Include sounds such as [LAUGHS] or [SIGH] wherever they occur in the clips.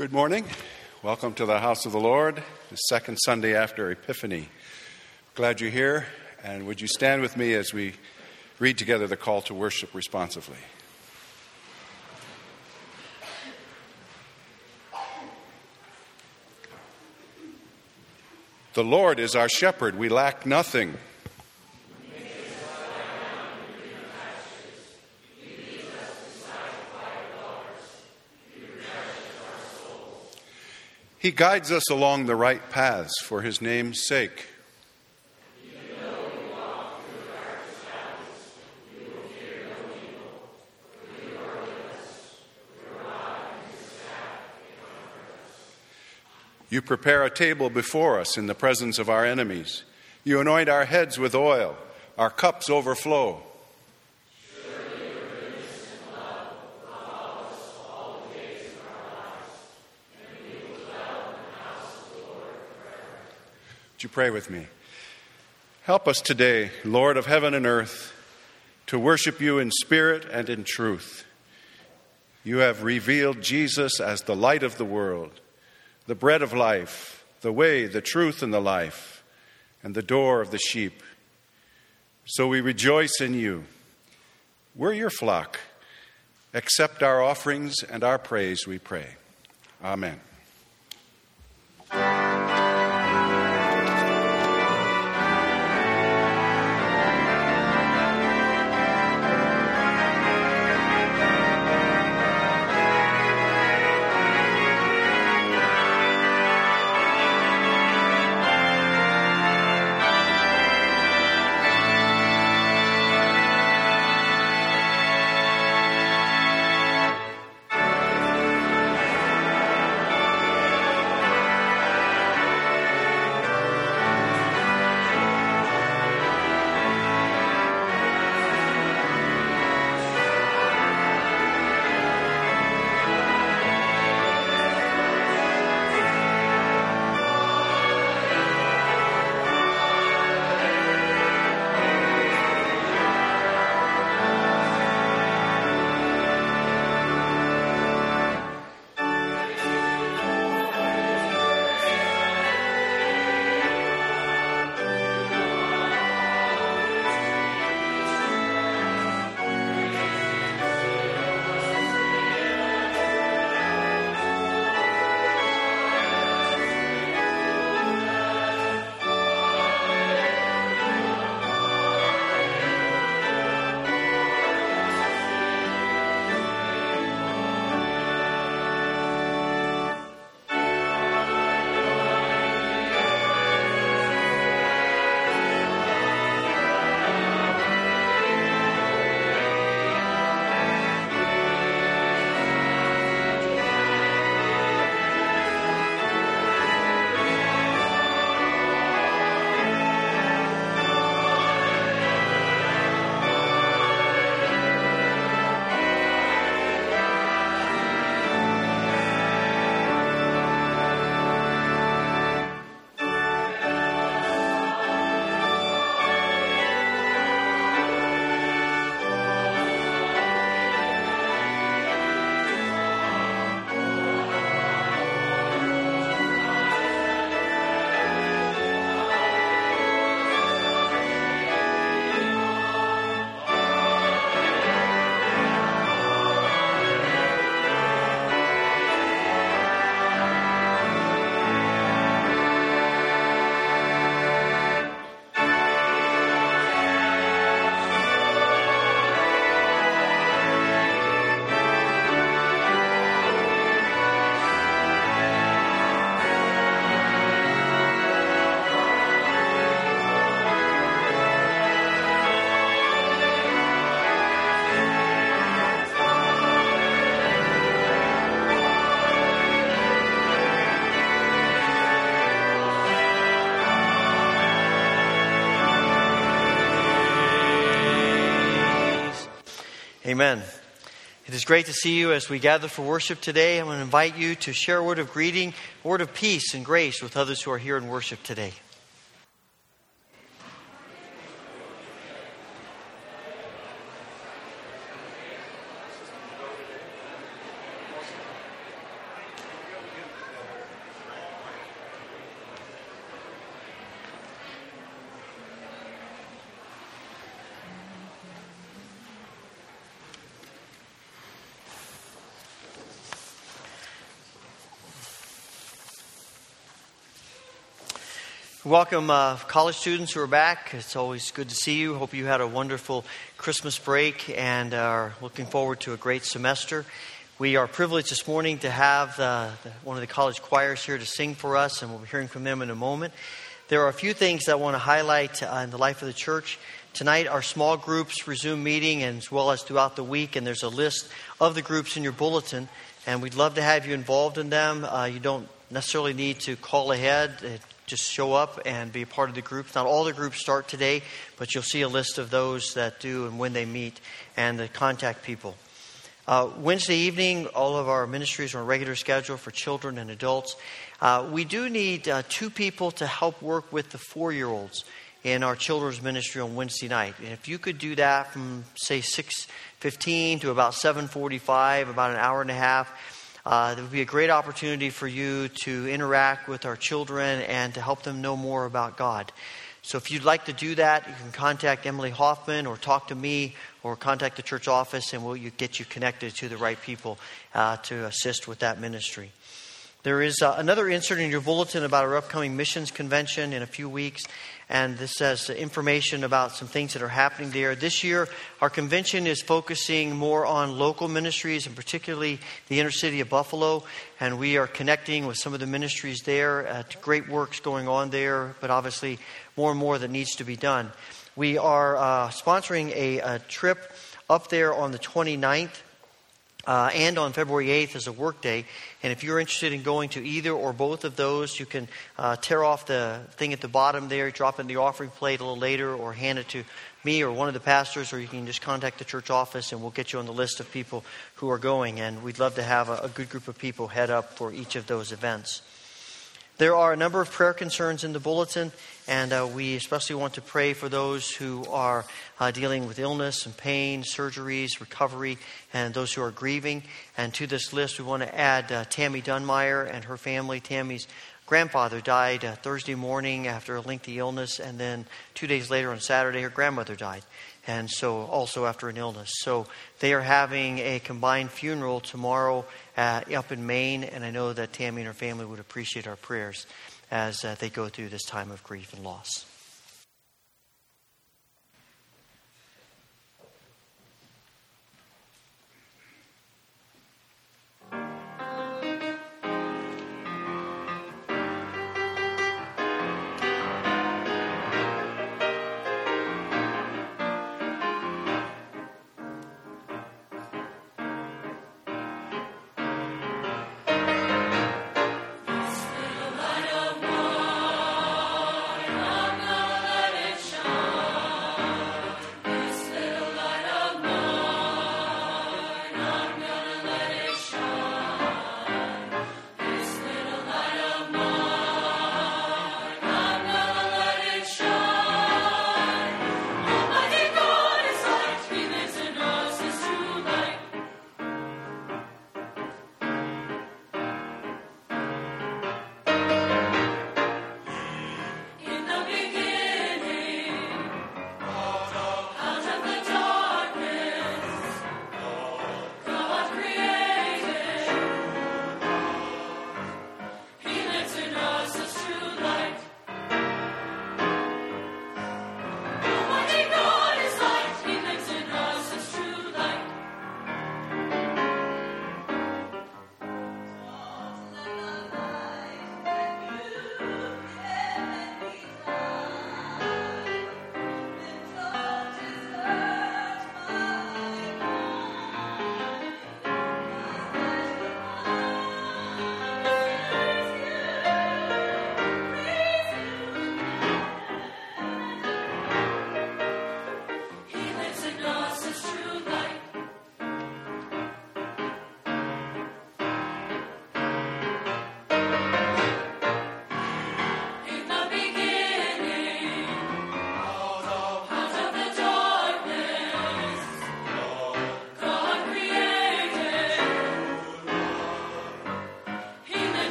Good morning. Welcome to the house of the Lord, the second Sunday after Epiphany. Glad you're here, and would you stand with me as we read together the call to worship responsively? The Lord is our shepherd, we lack nothing. He guides us along the right paths for his name's sake. You prepare a table before us in the presence of our enemies. You anoint our heads with oil, our cups overflow. Would you pray with me? Help us today, Lord of heaven and earth, to worship you in spirit and in truth. You have revealed Jesus as the light of the world, the bread of life, the way, the truth, and the life, and the door of the sheep. So we rejoice in you. We're your flock. Accept our offerings and our praise, we pray. Amen. Amen. It is great to see you as we gather for worship today. I want to invite you to share a word of greeting, a word of peace and grace with others who are here in worship today. Welcome, uh, college students who are back. It's always good to see you. Hope you had a wonderful Christmas break and are looking forward to a great semester. We are privileged this morning to have the, one of the college choirs here to sing for us, and we'll be hearing from them in a moment. There are a few things that I want to highlight uh, in the life of the church. Tonight, our small groups resume meeting as well as throughout the week, and there's a list of the groups in your bulletin, and we'd love to have you involved in them. Uh, you don't necessarily need to call ahead just show up and be a part of the group. Not all the groups start today, but you'll see a list of those that do and when they meet and the contact people. Uh, Wednesday evening, all of our ministries are on regular schedule for children and adults. Uh, we do need uh, two people to help work with the four year olds in our children's ministry on Wednesday night. And if you could do that from say 6:15 to about 7:45, about an hour and a half, uh, it would be a great opportunity for you to interact with our children and to help them know more about God. So if you'd like to do that, you can contact Emily Hoffman or talk to me or contact the church office and we'll get you connected to the right people uh, to assist with that ministry. There is uh, another insert in your bulletin about our upcoming missions convention in a few weeks and this has information about some things that are happening there. This year, our convention is focusing more on local ministries, and particularly the inner city of Buffalo, and we are connecting with some of the ministries there. Uh, great works going on there, but obviously more and more that needs to be done. We are uh, sponsoring a, a trip up there on the 29th uh, and on February 8th is a work day. And if you're interested in going to either or both of those, you can uh, tear off the thing at the bottom there, drop in the offering plate a little later, or hand it to me or one of the pastors, or you can just contact the church office and we'll get you on the list of people who are going. And we'd love to have a, a good group of people head up for each of those events. There are a number of prayer concerns in the bulletin, and uh, we especially want to pray for those who are uh, dealing with illness and pain, surgeries, recovery, and those who are grieving. And to this list, we want to add uh, Tammy Dunmeyer and her family. Tammy's grandfather died uh, Thursday morning after a lengthy illness, and then two days later on Saturday, her grandmother died and so also after an illness. So they are having a combined funeral tomorrow up in Maine, and I know that Tammy and her family would appreciate our prayers as uh, they go through this time of grief and loss.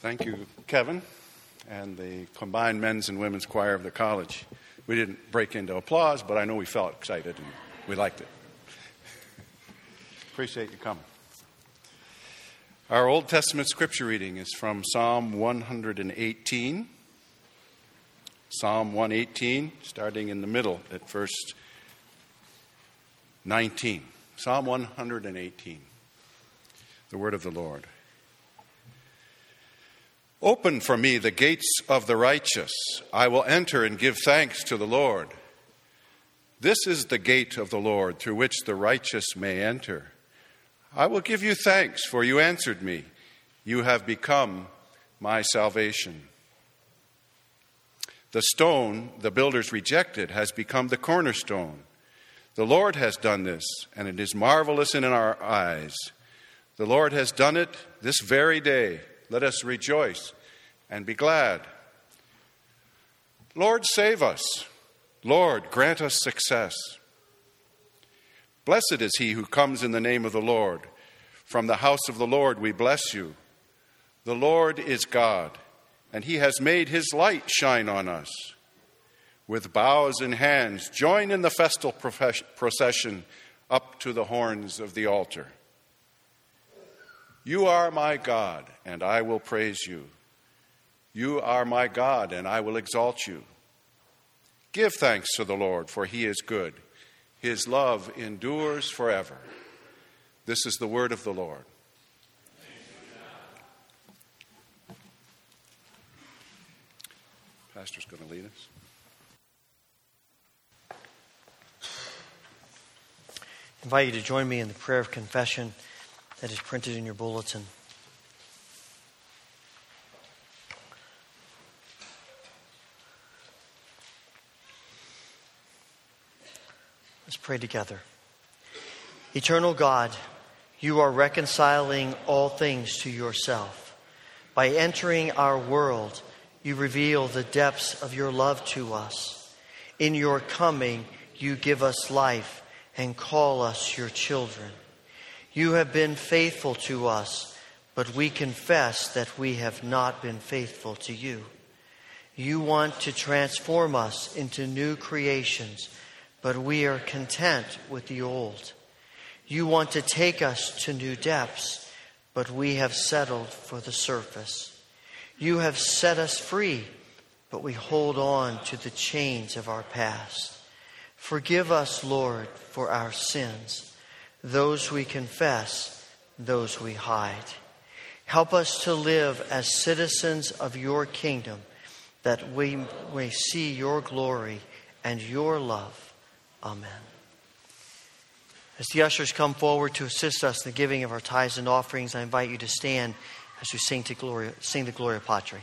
Thank you, Kevin, and the combined men's and women's choir of the college. We didn't break into applause, but I know we felt excited and we liked it. [LAUGHS] Appreciate you coming. Our Old Testament scripture reading is from Psalm 118. Psalm 118, starting in the middle at verse 19. Psalm 118, the word of the Lord. Open for me the gates of the righteous. I will enter and give thanks to the Lord. This is the gate of the Lord through which the righteous may enter. I will give you thanks, for you answered me. You have become my salvation. The stone the builders rejected has become the cornerstone. The Lord has done this, and it is marvelous in our eyes. The Lord has done it this very day. Let us rejoice and be glad. Lord, save us. Lord, grant us success. Blessed is he who comes in the name of the Lord. From the house of the Lord we bless you. The Lord is God, and he has made his light shine on us. With bows in hands, join in the festal procession up to the horns of the altar. You are my God, and I will praise you. You are my God, and I will exalt you. Give thanks to the Lord, for he is good. His love endures forever. This is the word of the Lord. Pastor's going to lead us. I invite you to join me in the prayer of confession that is printed in your bulletin. Let's pray together. Eternal God, you are reconciling all things to yourself. By entering our world, you reveal the depths of your love to us. In your coming, you give us life and call us your children. You have been faithful to us, but we confess that we have not been faithful to you. You want to transform us into new creations but we are content with the old. You want to take us to new depths, but we have settled for the surface. You have set us free, but we hold on to the chains of our past. Forgive us, Lord, for our sins, those we confess, those we hide. Help us to live as citizens of your kingdom, that we may see your glory and your love Amen. As the ushers come forward to assist us in the giving of our tithes and offerings, I invite you to stand as we sing, to Gloria, sing the Gloria Patri.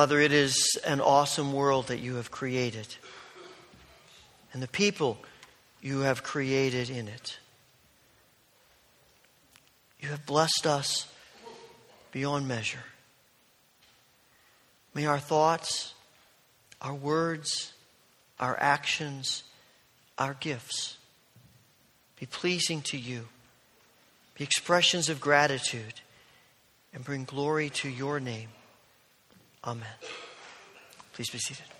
Father, it is an awesome world that you have created, and the people you have created in it. You have blessed us beyond measure. May our thoughts, our words, our actions, our gifts be pleasing to you, be expressions of gratitude, and bring glory to your name. Amen. Please be seated.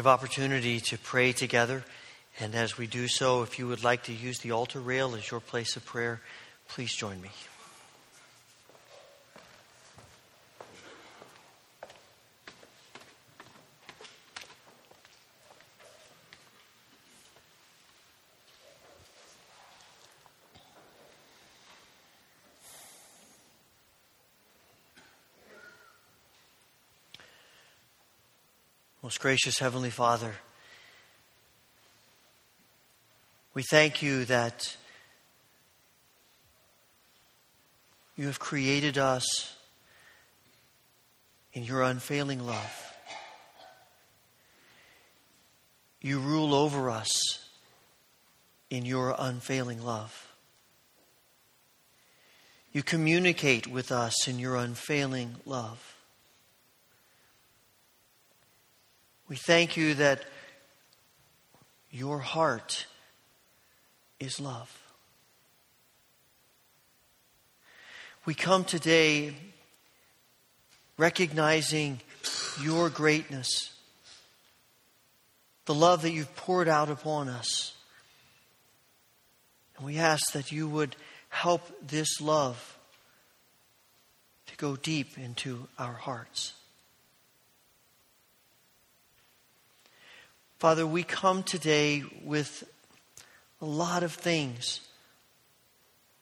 Have opportunity to pray together. And as we do so, if you would like to use the altar rail as your place of prayer, please join me. Gracious Heavenly Father, we thank you that you have created us in your unfailing love. You rule over us in your unfailing love. You communicate with us in your unfailing love. We thank you that your heart is love. We come today recognizing your greatness, the love that you've poured out upon us. And we ask that you would help this love to go deep into our hearts. Father, we come today with a lot of things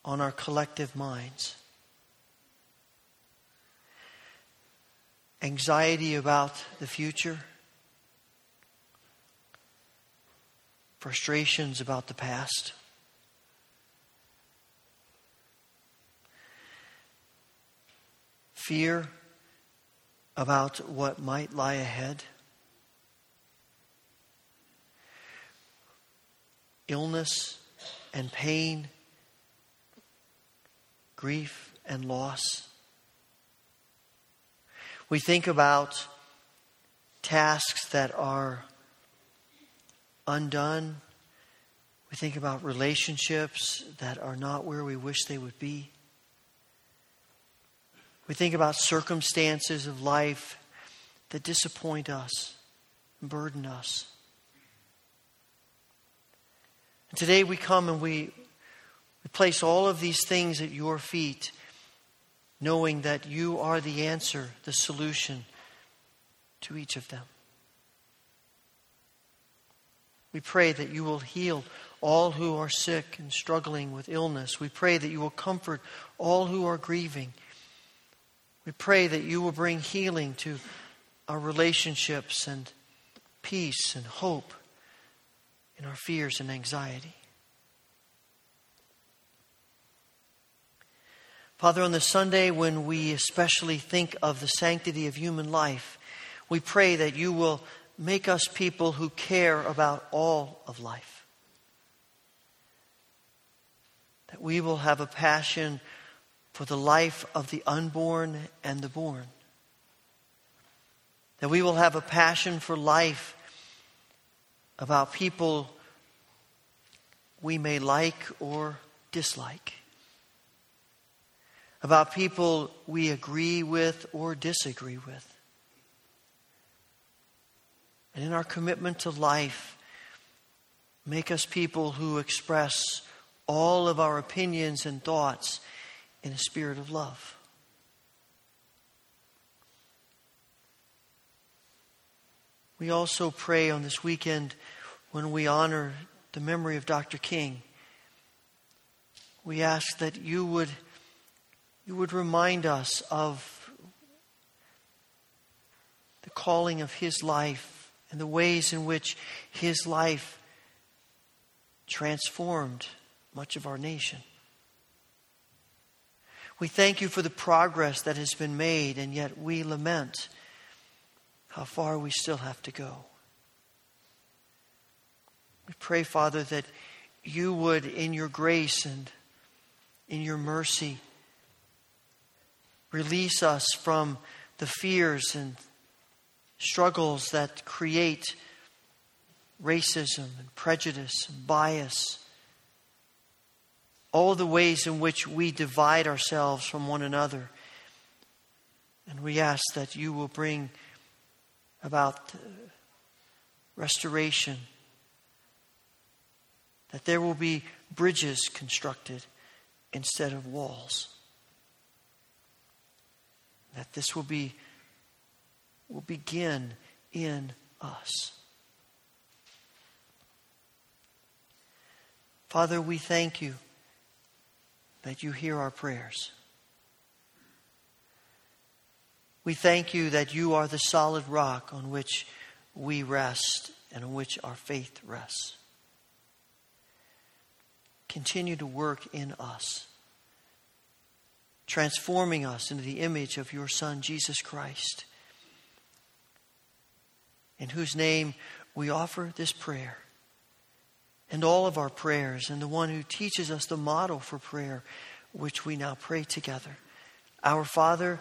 on our collective minds. Anxiety about the future, frustrations about the past. Fear about what might lie ahead. Illness and pain, grief and loss. We think about tasks that are undone. We think about relationships that are not where we wish they would be. We think about circumstances of life that disappoint us burden us. And today we come and we, we place all of these things at your feet, knowing that you are the answer, the solution to each of them. We pray that you will heal all who are sick and struggling with illness. We pray that you will comfort all who are grieving. We pray that you will bring healing to our relationships and peace and hope in our fears and anxiety. Father, on the Sunday when we especially think of the sanctity of human life, we pray that you will make us people who care about all of life. That we will have a passion for the life of the unborn and the born. That we will have a passion for life about people we may like or dislike, about people we agree with or disagree with. And in our commitment to life, make us people who express all of our opinions and thoughts in a spirit of love. We also pray on this weekend when we honor the memory of Dr. King. We ask that you would, you would remind us of the calling of his life and the ways in which his life transformed much of our nation. We thank you for the progress that has been made, and yet we lament how far we still have to go. We pray, Father, that you would, in your grace and in your mercy, release us from the fears and struggles that create racism and prejudice and bias. All the ways in which we divide ourselves from one another. And we ask that you will bring about uh, restoration, that there will be bridges constructed instead of walls. That this will be will begin in us. Father, we thank you that you hear our prayers. We thank you that you are the solid rock on which we rest and on which our faith rests. Continue to work in us, transforming us into the image of your Son, Jesus Christ, in whose name we offer this prayer and all of our prayers, and the one who teaches us the model for prayer, which we now pray together. Our Father,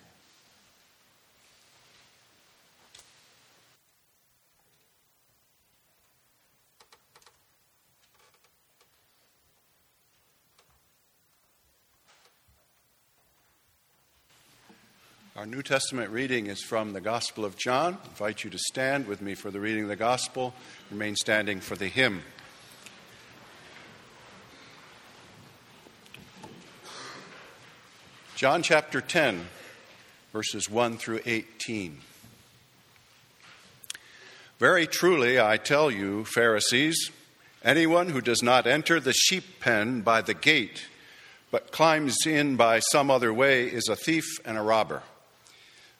Our New Testament reading is from the Gospel of John. I invite you to stand with me for the reading of the Gospel. Remain standing for the hymn. John chapter 10, verses 1 through 18. Very truly, I tell you, Pharisees, anyone who does not enter the sheep pen by the gate, but climbs in by some other way, is a thief and a robber.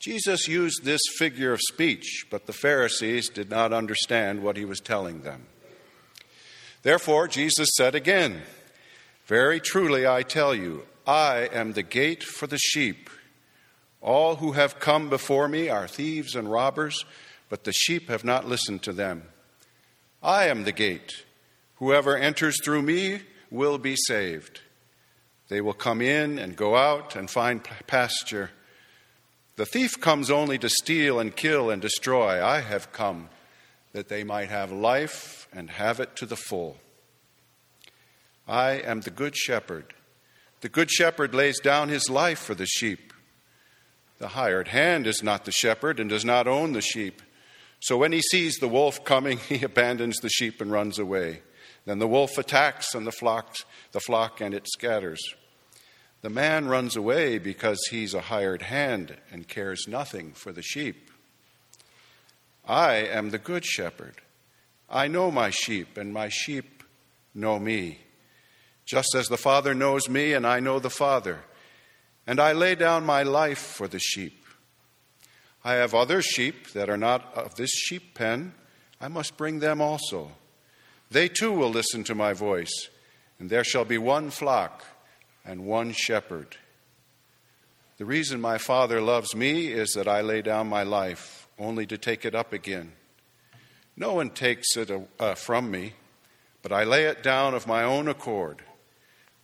Jesus used this figure of speech, but the Pharisees did not understand what he was telling them. Therefore, Jesus said again, Very truly I tell you, I am the gate for the sheep. All who have come before me are thieves and robbers, but the sheep have not listened to them. I am the gate. Whoever enters through me will be saved. They will come in and go out and find pasture. The thief comes only to steal and kill and destroy. I have come that they might have life and have it to the full. I am the good shepherd. The good shepherd lays down his life for the sheep. The hired hand is not the shepherd and does not own the sheep. So when he sees the wolf coming, [LAUGHS] he abandons the sheep and runs away. Then the wolf attacks and the flock, the flock and it scatters. The man runs away because he's a hired hand and cares nothing for the sheep. I am the good shepherd. I know my sheep, and my sheep know me. Just as the Father knows me, and I know the Father and I lay down my life for the sheep. I have other sheep that are not of this sheep pen. I must bring them also. They too will listen to my voice, and there shall be one flock and one shepherd. The reason my Father loves me is that I lay down my life only to take it up again. No one takes it uh, from me, but I lay it down of my own accord.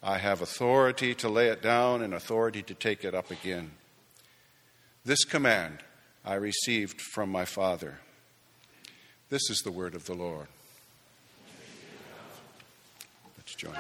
I have authority to lay it down and authority to take it up again. This command I received from my Father. This is the word of the Lord. Let's join.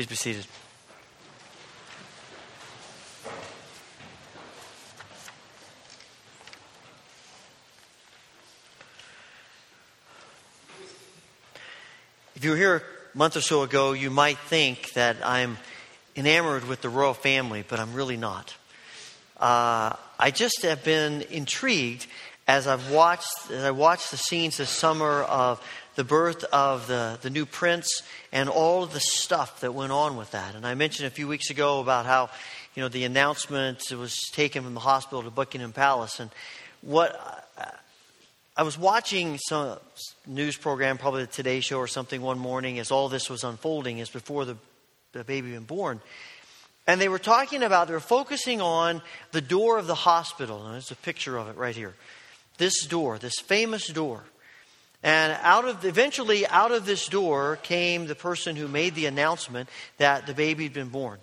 Please be seated. If you were here a month or so ago, you might think that I'm enamored with the royal family, but I'm really not. Uh, I just have been intrigued as I've watched as I watched the scenes this summer of the birth of the, the new prince and all of the stuff that went on with that. And I mentioned a few weeks ago about how, you know, the announcement was taken from the hospital to Buckingham Palace. And what uh, I was watching some news program, probably the Today Show or something, one morning as all this was unfolding, as before the, the baby been born. And they were talking about, they were focusing on the door of the hospital. And there's a picture of it right here. This door, this famous door. And out of eventually out of this door came the person who made the announcement that the baby had been born.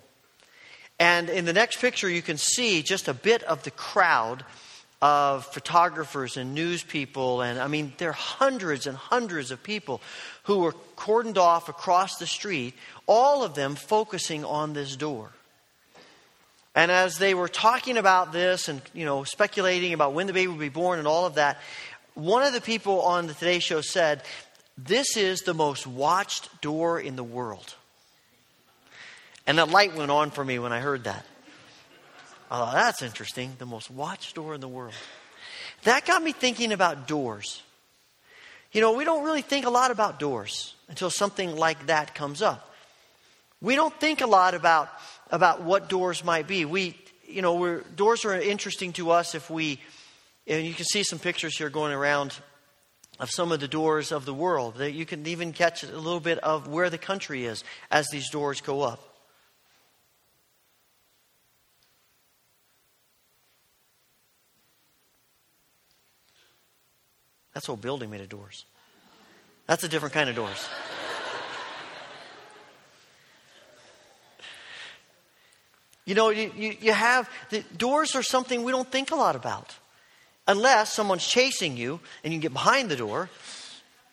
And in the next picture you can see just a bit of the crowd of photographers and news people. And I mean, there are hundreds and hundreds of people who were cordoned off across the street, all of them focusing on this door. And as they were talking about this and, you know, speculating about when the baby would be born and all of that, one of the people on the Today Show said, This is the most watched door in the world. And a light went on for me when I heard that. I thought, that's interesting. The most watched door in the world. That got me thinking about doors. You know, we don't really think a lot about doors until something like that comes up. We don't think a lot about, about what doors might be. We, you know, doors are interesting to us if we, and you can see some pictures here going around of some of the doors of the world. That You can even catch a little bit of where the country is as these doors go up. That's whole building made of doors. That's a different kind of doors. you know, you, you, you have the doors are something we don't think a lot about. Unless someone's chasing you and you get behind the door,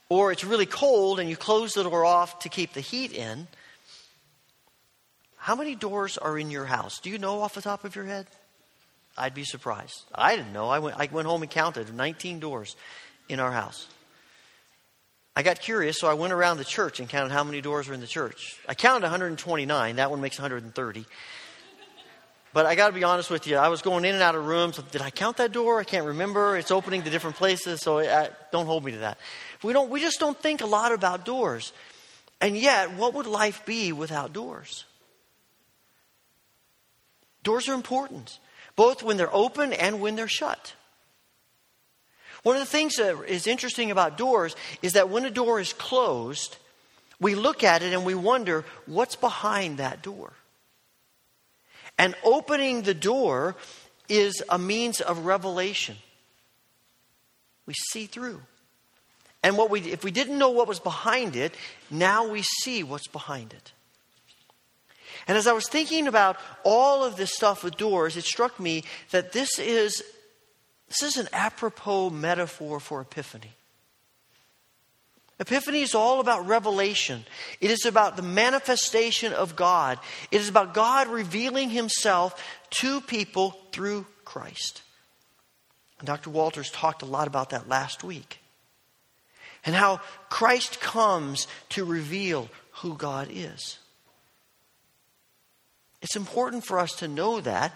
or it's really cold and you close the door off to keep the heat in. How many doors are in your house? Do you know off the top of your head? I'd be surprised. I didn't know. I went, I went home and counted 19 doors in our house. I got curious, so I went around the church and counted how many doors were in the church. I counted 129. That one makes 130. But I got to be honest with you. I was going in and out of rooms. Did I count that door? I can't remember. It's opening to different places, so I, don't hold me to that. We don't. We just don't think a lot about doors. And yet, what would life be without doors? Doors are important, both when they're open and when they're shut. One of the things that is interesting about doors is that when a door is closed, we look at it and we wonder what's behind that door. And opening the door is a means of revelation. We see through. And what we, if we didn't know what was behind it, now we see what's behind it. And as I was thinking about all of this stuff with doors, it struck me that this is this is an apropos metaphor for Epiphany. Epiphany is all about revelation. It is about the manifestation of God. It is about God revealing himself to people through Christ. And Dr. Walters talked a lot about that last week. And how Christ comes to reveal who God is. It's important for us to know that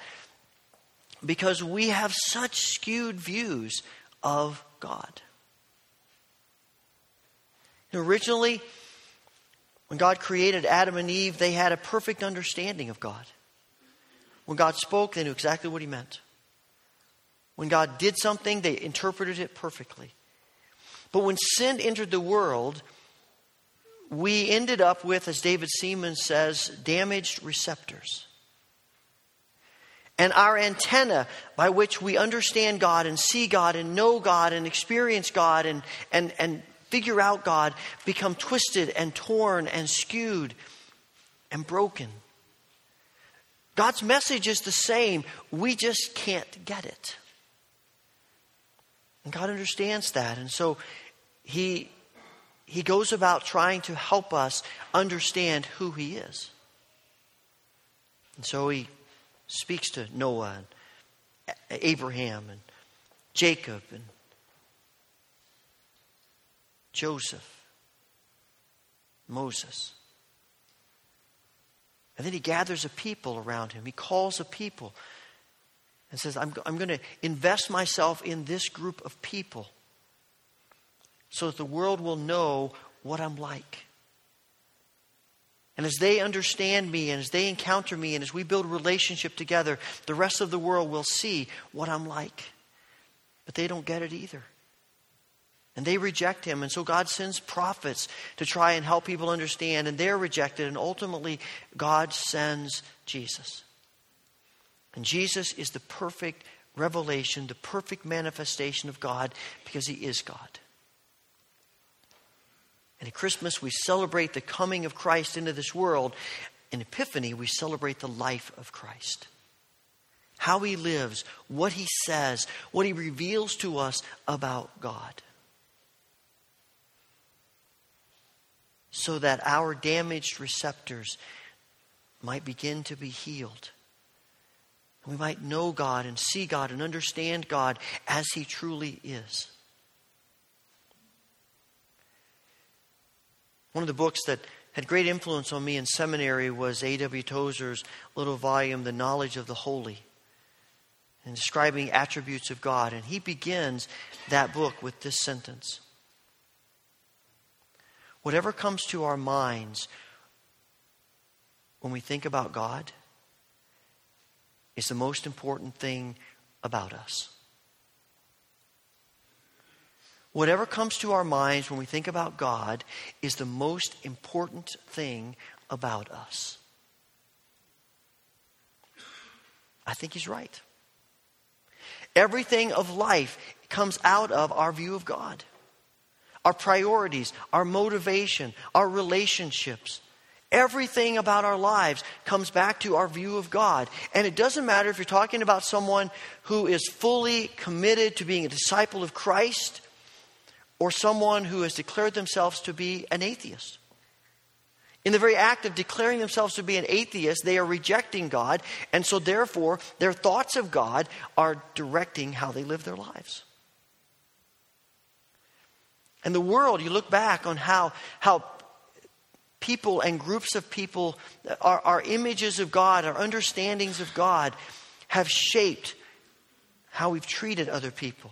because we have such skewed views of God. Originally, when God created Adam and Eve, they had a perfect understanding of God. When God spoke, they knew exactly what He meant. When God did something, they interpreted it perfectly. But when sin entered the world, we ended up with, as David Seaman says, damaged receptors. And our antenna by which we understand God and see God and know God and experience God and, and, and figure out God become twisted and torn and skewed and broken. God's message is the same. We just can't get it. And God understands that. And so he, he goes about trying to help us understand who He is. And so he speaks to Noah and Abraham and Jacob and Joseph, Moses. And then he gathers a people around him. He calls a people and says, I'm, I'm going to invest myself in this group of people so that the world will know what I'm like. And as they understand me and as they encounter me and as we build a relationship together, the rest of the world will see what I'm like. But they don't get it either. And they reject him. And so God sends prophets to try and help people understand. And they're rejected. And ultimately, God sends Jesus. And Jesus is the perfect revelation, the perfect manifestation of God because he is God. And at Christmas, we celebrate the coming of Christ into this world. In Epiphany, we celebrate the life of Christ. How he lives, what he says, what he reveals to us about God. So that our damaged receptors might begin to be healed. We might know God and see God and understand God as he truly is. One of the books that had great influence on me in seminary was A.W. Tozer's little volume, The Knowledge of the Holy, and describing attributes of God. And he begins that book with this sentence Whatever comes to our minds when we think about God is the most important thing about us. Whatever comes to our minds when we think about God is the most important thing about us. I think he's right. Everything of life comes out of our view of God. Our priorities, our motivation, our relationships. Everything about our lives comes back to our view of God. And it doesn't matter if you're talking about someone who is fully committed to being a disciple of Christ or someone who has declared themselves to be an atheist. In the very act of declaring themselves to be an atheist, they are rejecting God, and so therefore their thoughts of God are directing how they live their lives. And the world, you look back on how, how people and groups of people, our, our images of God, our understandings of God, have shaped how we've treated other people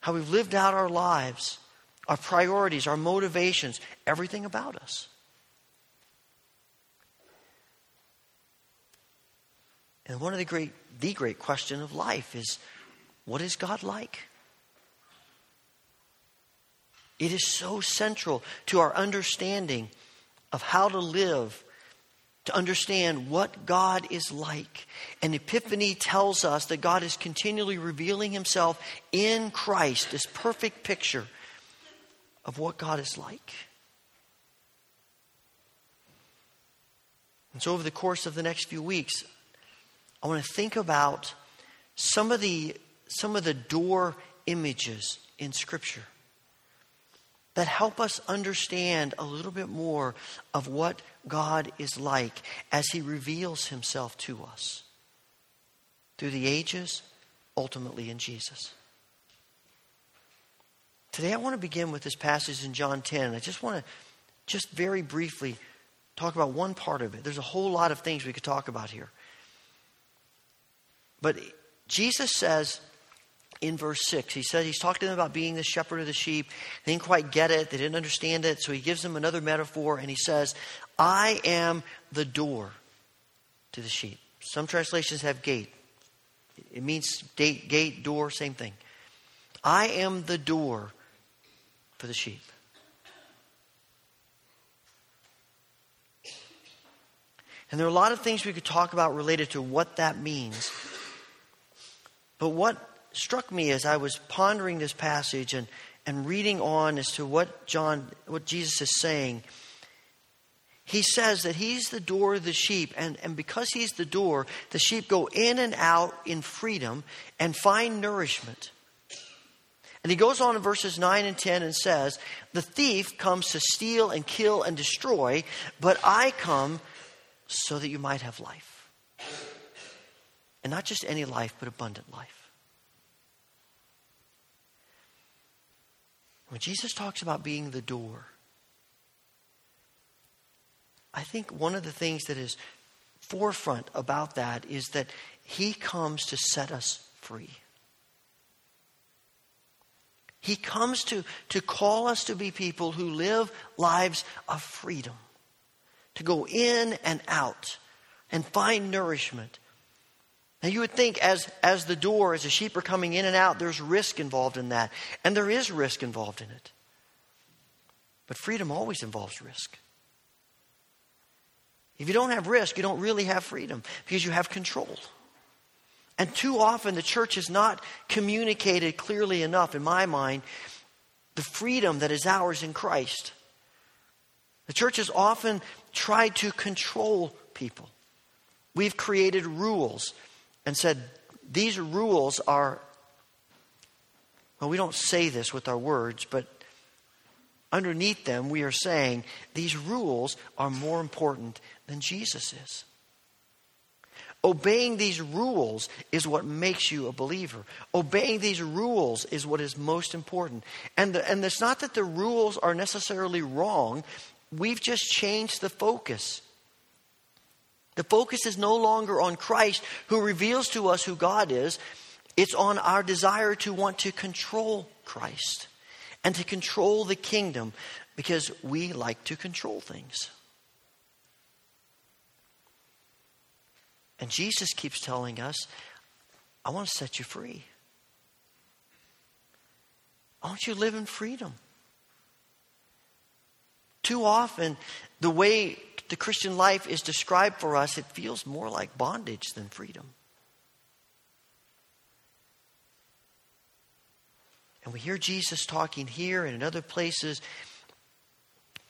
how we've lived out our lives, our priorities, our motivations, everything about us. And one of the great, the great question of life is what is God like? It is so central to our understanding of how to live to understand what God is like. And Epiphany tells us that God is continually revealing himself in Christ, this perfect picture of what God is like. And so, over the course of the next few weeks, I want to think about some of the, some of the door images in Scripture that help us understand a little bit more of what God is like as He reveals Himself to us through the ages, ultimately in Jesus. Today, I want to begin with this passage in John 10. I just want to, just very briefly, talk about one part of it. There's a whole lot of things we could talk about here. But Jesus says in verse 6. He says he's talking to them about being the shepherd of the sheep. They didn't quite get it, they didn't understand it, so he gives them another metaphor and he says, I am the door to the sheep. Some translations have gate. It means gate, gate, door, same thing. I am the door for the sheep. And there are a lot of things we could talk about related to what that means. But what struck me as I was pondering this passage and, and reading on as to what John, what Jesus is saying, he says that he's the door of the sheep, and, and because he's the door, the sheep go in and out in freedom and find nourishment. And he goes on in verses 9 and 10 and says, The thief comes to steal and kill and destroy, but I come so that you might have life. And not just any life, but abundant life. When Jesus talks about being the door, I think one of the things that is forefront about that is that he comes to set us free. He comes to, to call us to be people who live lives of freedom, to go in and out and find nourishment. Now, you would think as, as the door, as the sheep are coming in and out, there's risk involved in that. And there is risk involved in it. But freedom always involves risk. If you don't have risk, you don't really have freedom because you have control. And too often the church has not communicated clearly enough, in my mind, the freedom that is ours in Christ. The church has often tried to control people. We've created rules and said, these rules are, well, we don't say this with our words, but underneath them, we are saying these rules are more important than Jesus is. Obeying these rules is what makes you a believer. Obeying these rules is what is most important. And, the, and it's not that the rules are necessarily wrong, we've just changed the focus. The focus is no longer on Christ, who reveals to us who God is. It's on our desire to want to control Christ and to control the kingdom because we like to control things. And Jesus keeps telling us, I want to set you free. I want you to live in freedom. Too often, the way the Christian life is described for us, it feels more like bondage than freedom. And we hear Jesus talking here and in other places.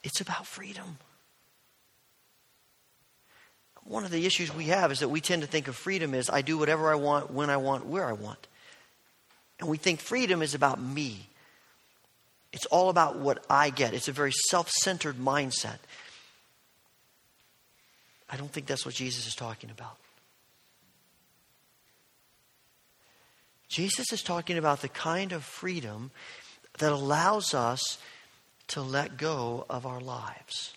It's about freedom. One of the issues we have is that we tend to think of freedom as I do whatever I want, when I want, where I want. And we think freedom is about me. It's all about what I get. It's a very self centered mindset. I don't think that's what Jesus is talking about. Jesus is talking about the kind of freedom that allows us to let go of our lives.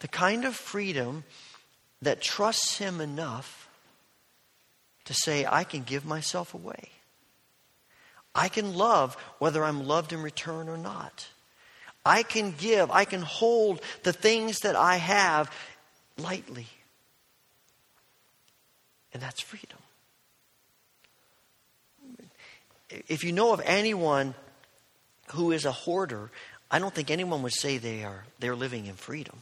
The kind of freedom that trusts Him enough to say, I can give myself away. I can love whether I'm loved in return or not. I can give, I can hold the things that I have lightly. And that's freedom. If you know of anyone who is a hoarder, I don't think anyone would say they are they're living in freedom.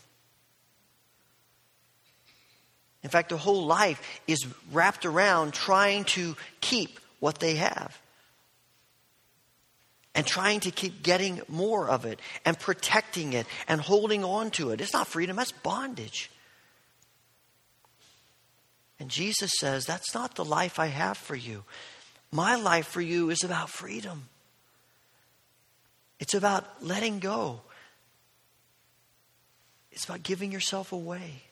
In fact, their whole life is wrapped around trying to keep what they have and trying to keep getting more of it and protecting it and holding on to it. It's not freedom, that's bondage. And Jesus says, That's not the life I have for you. My life for you is about freedom, it's about letting go, it's about giving yourself away.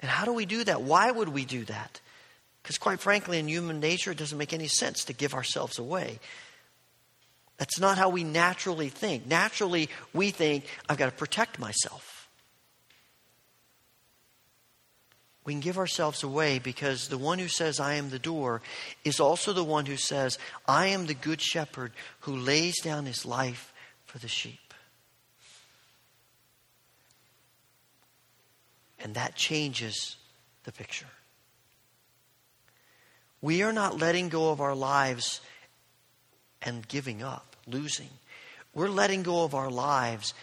And how do we do that? Why would we do that? Because, quite frankly, in human nature, it doesn't make any sense to give ourselves away. That's not how we naturally think. Naturally, we think, I've got to protect myself. We can give ourselves away because the one who says, I am the door, is also the one who says, I am the good shepherd who lays down his life for the sheep. And that changes the picture. We are not letting go of our lives and giving up, losing. We're letting go of our lives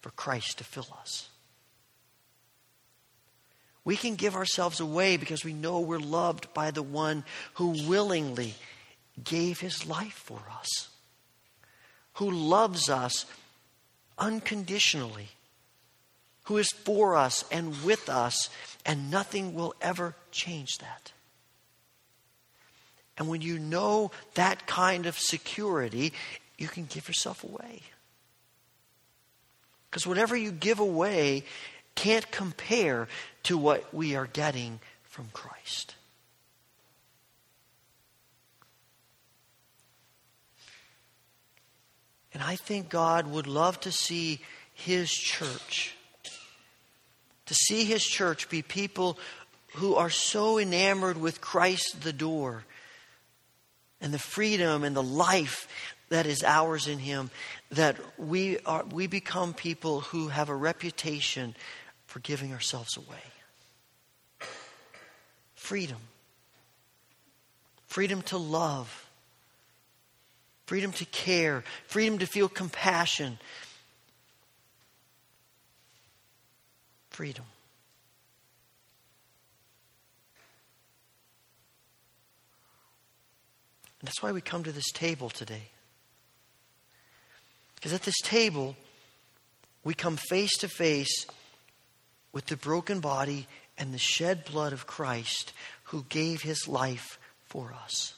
for Christ to fill us. We can give ourselves away because we know we're loved by the one who willingly gave his life for us, who loves us unconditionally who is for us and with us, and nothing will ever change that. And when you know that kind of security, you can give yourself away. Because whatever you give away can't compare to what we are getting from Christ. And I think God would love to see His church, to see His church be people who are so enamored with Christ the door and the freedom and the life that is ours in Him that we, are, we become people who have a reputation for giving ourselves away. Freedom. Freedom to love freedom to care, freedom to feel compassion. Freedom. And that's why we come to this table today. Because at this table, we come face to face with the broken body and the shed blood of Christ who gave his life for us.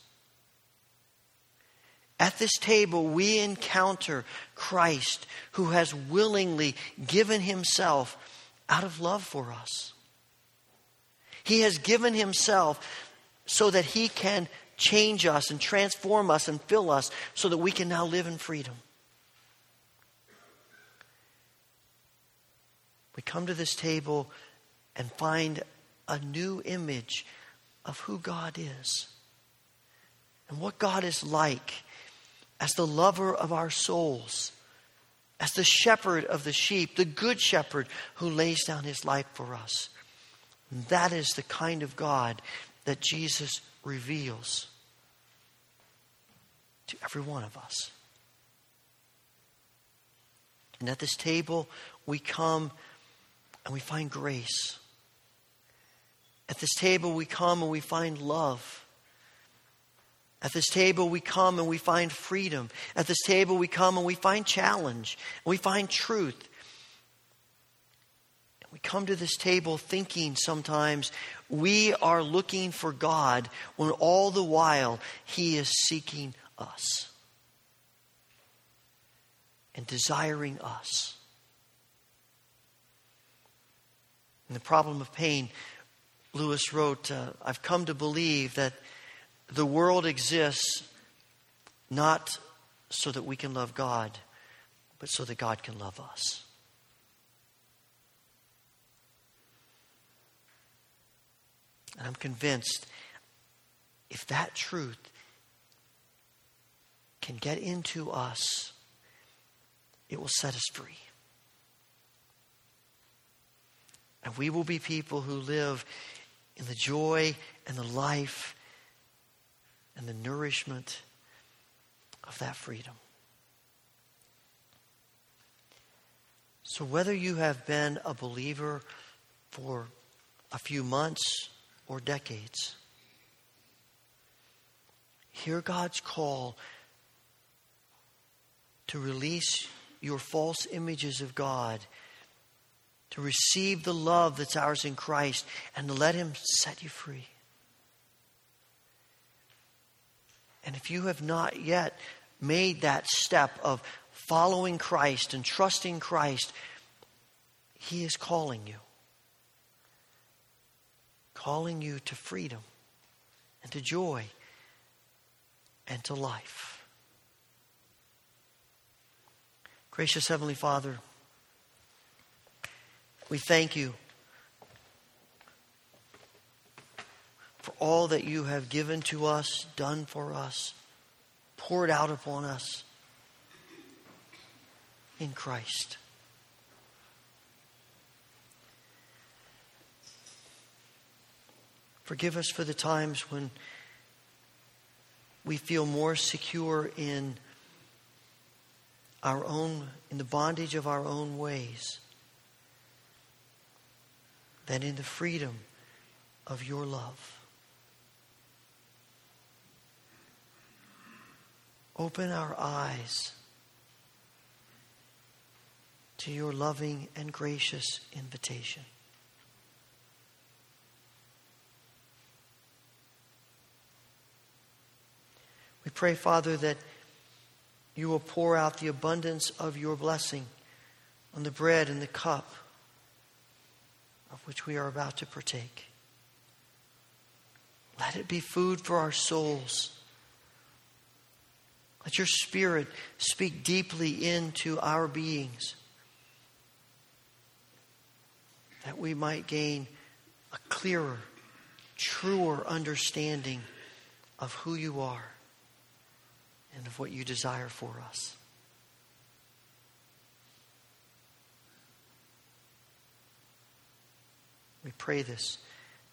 At this table, we encounter Christ who has willingly given himself out of love for us. He has given himself so that he can change us and transform us and fill us so that we can now live in freedom. We come to this table and find a new image of who God is and what God is like as the lover of our souls, as the shepherd of the sheep, the good shepherd who lays down his life for us. That is the kind of God that Jesus reveals to every one of us. And at this table, we come and we find grace. At this table, we come and we find love. At this table, we come and we find freedom. At this table, we come and we find challenge. And we find truth. We come to this table thinking sometimes we are looking for God when all the while He is seeking us and desiring us. In the problem of pain, Lewis wrote, uh, I've come to believe that the world exists not so that we can love God, but so that God can love us. And I'm convinced if that truth can get into us, it will set us free. And we will be people who live in the joy and the life and the nourishment of that freedom. So, whether you have been a believer for a few months or decades, hear God's call to release your false images of God, to receive the love that's ours in Christ, and to let Him set you free. And if you have not yet made that step of following Christ and trusting Christ, He is calling you. Calling you to freedom and to joy and to life. Gracious Heavenly Father, we thank you for all that you have given to us, done for us, poured out upon us in Christ. Forgive us for the times when we feel more secure in our own in the bondage of our own ways than in the freedom of your love. Open our eyes to your loving and gracious invitation. We pray, Father, that you will pour out the abundance of your blessing on the bread and the cup of which we are about to partake. Let it be food for our souls. Let your spirit speak deeply into our beings that we might gain a clearer, truer understanding of who you are and of what you desire for us. We pray this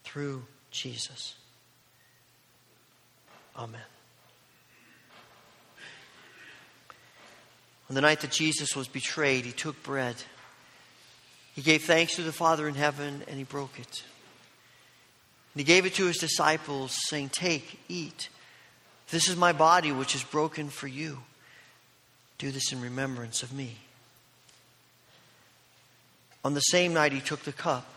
through Jesus. Amen. On the night that Jesus was betrayed, he took bread. He gave thanks to the Father in heaven and he broke it. And he gave it to his disciples, saying, Take, eat. This is my body, which is broken for you. Do this in remembrance of me. On the same night, he took the cup.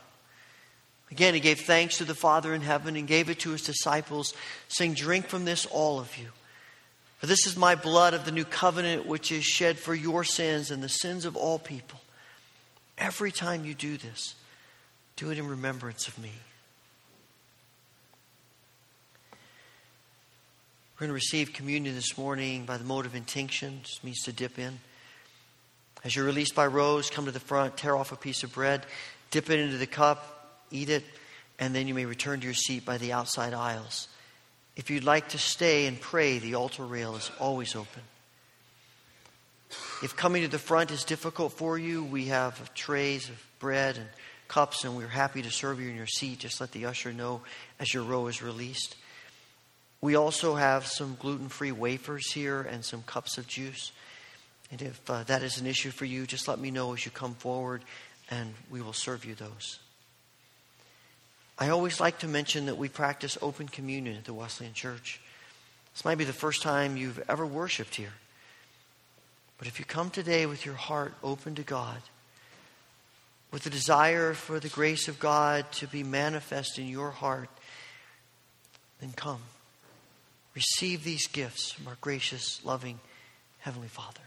Again, he gave thanks to the Father in heaven and gave it to his disciples, saying, Drink from this, all of you. For this is my blood of the new covenant, which is shed for your sins and the sins of all people. Every time you do this, do it in remembrance of me. We're going to receive communion this morning by the mode of intinction, means to dip in. As you're released by rows, come to the front, tear off a piece of bread, dip it into the cup, eat it, and then you may return to your seat by the outside aisles. If you'd like to stay and pray, the altar rail is always open. If coming to the front is difficult for you, we have trays of bread and cups, and we're happy to serve you in your seat. Just let the usher know as your row is released. We also have some gluten free wafers here and some cups of juice. And if uh, that is an issue for you, just let me know as you come forward, and we will serve you those. I always like to mention that we practice open communion at the Wesleyan Church. This might be the first time you've ever worshiped here. But if you come today with your heart open to God, with the desire for the grace of God to be manifest in your heart, then come. Receive these gifts from our gracious, loving Heavenly Father.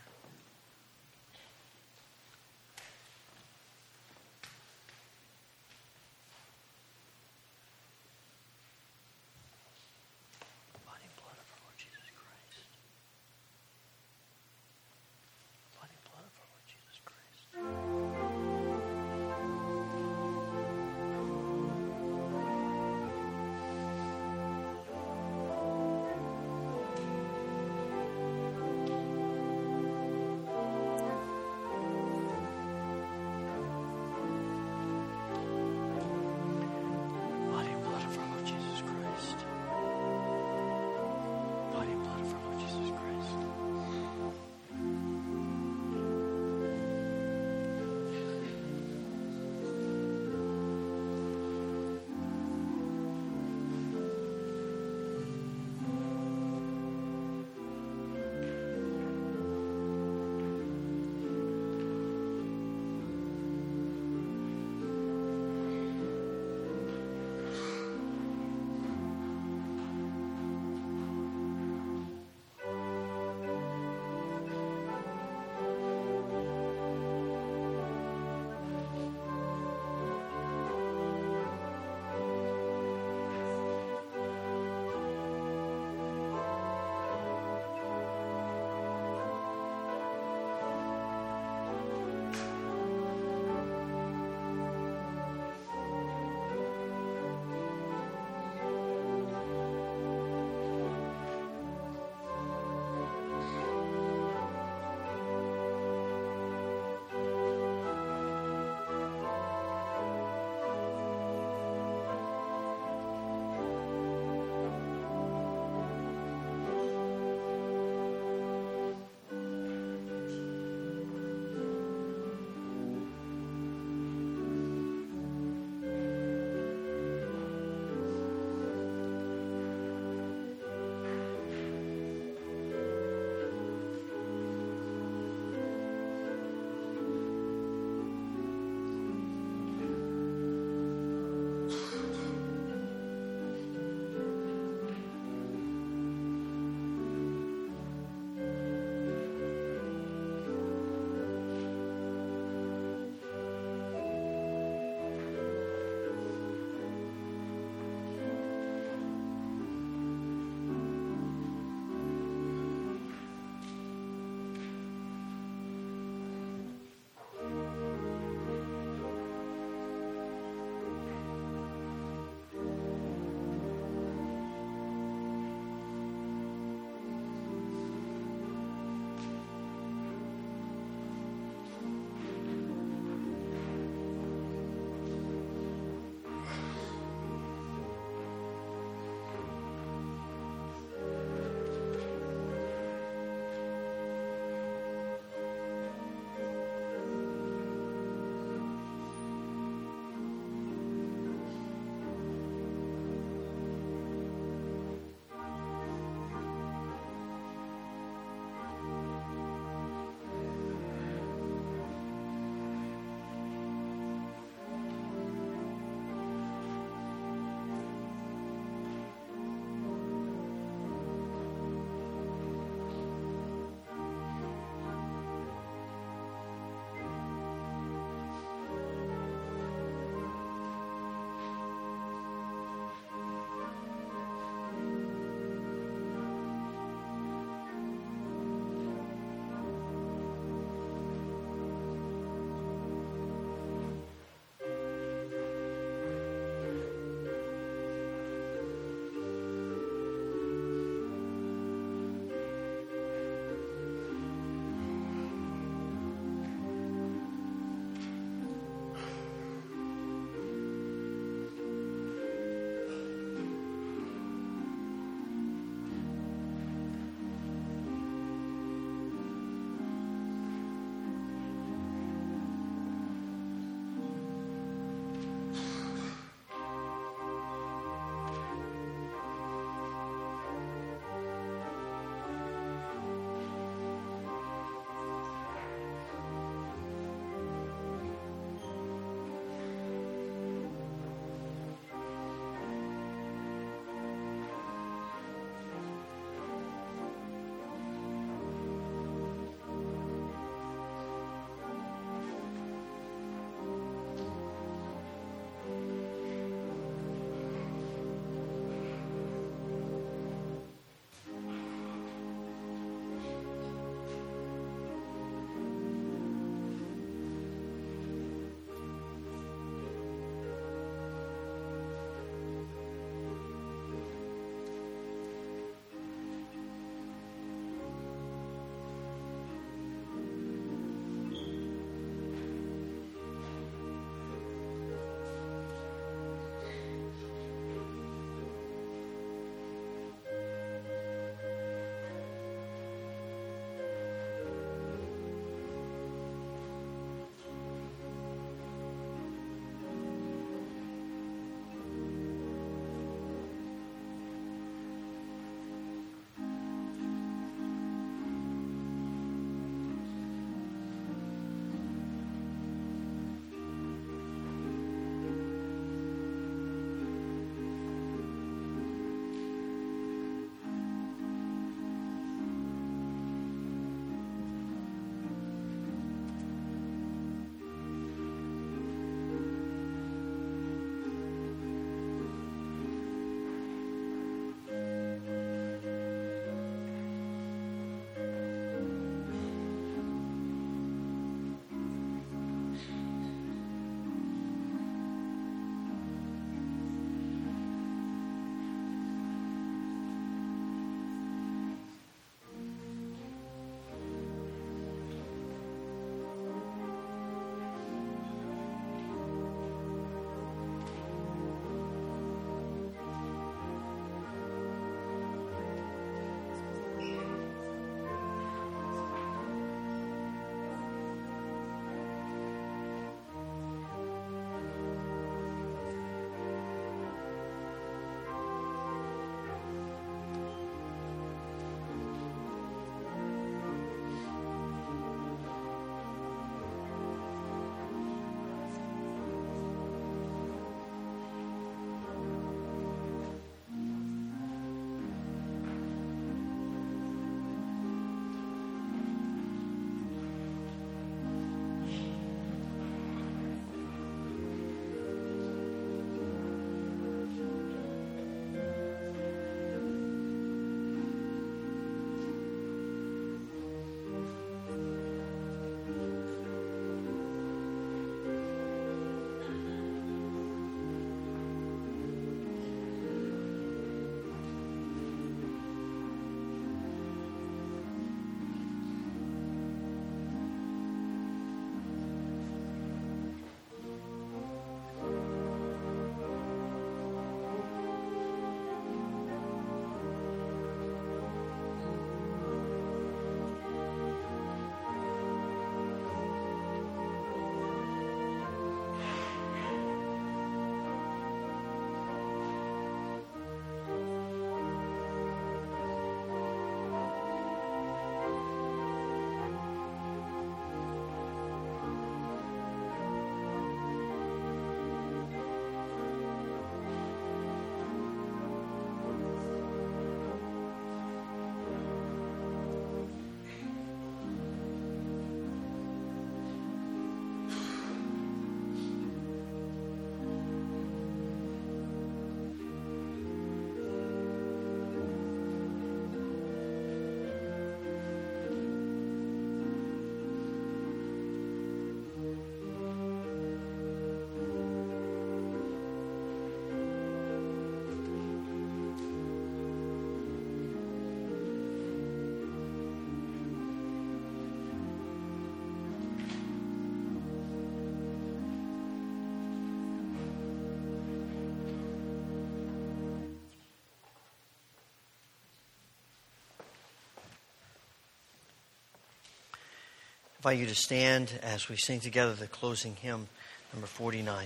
Invite you to stand as we sing together the closing hymn, number 49.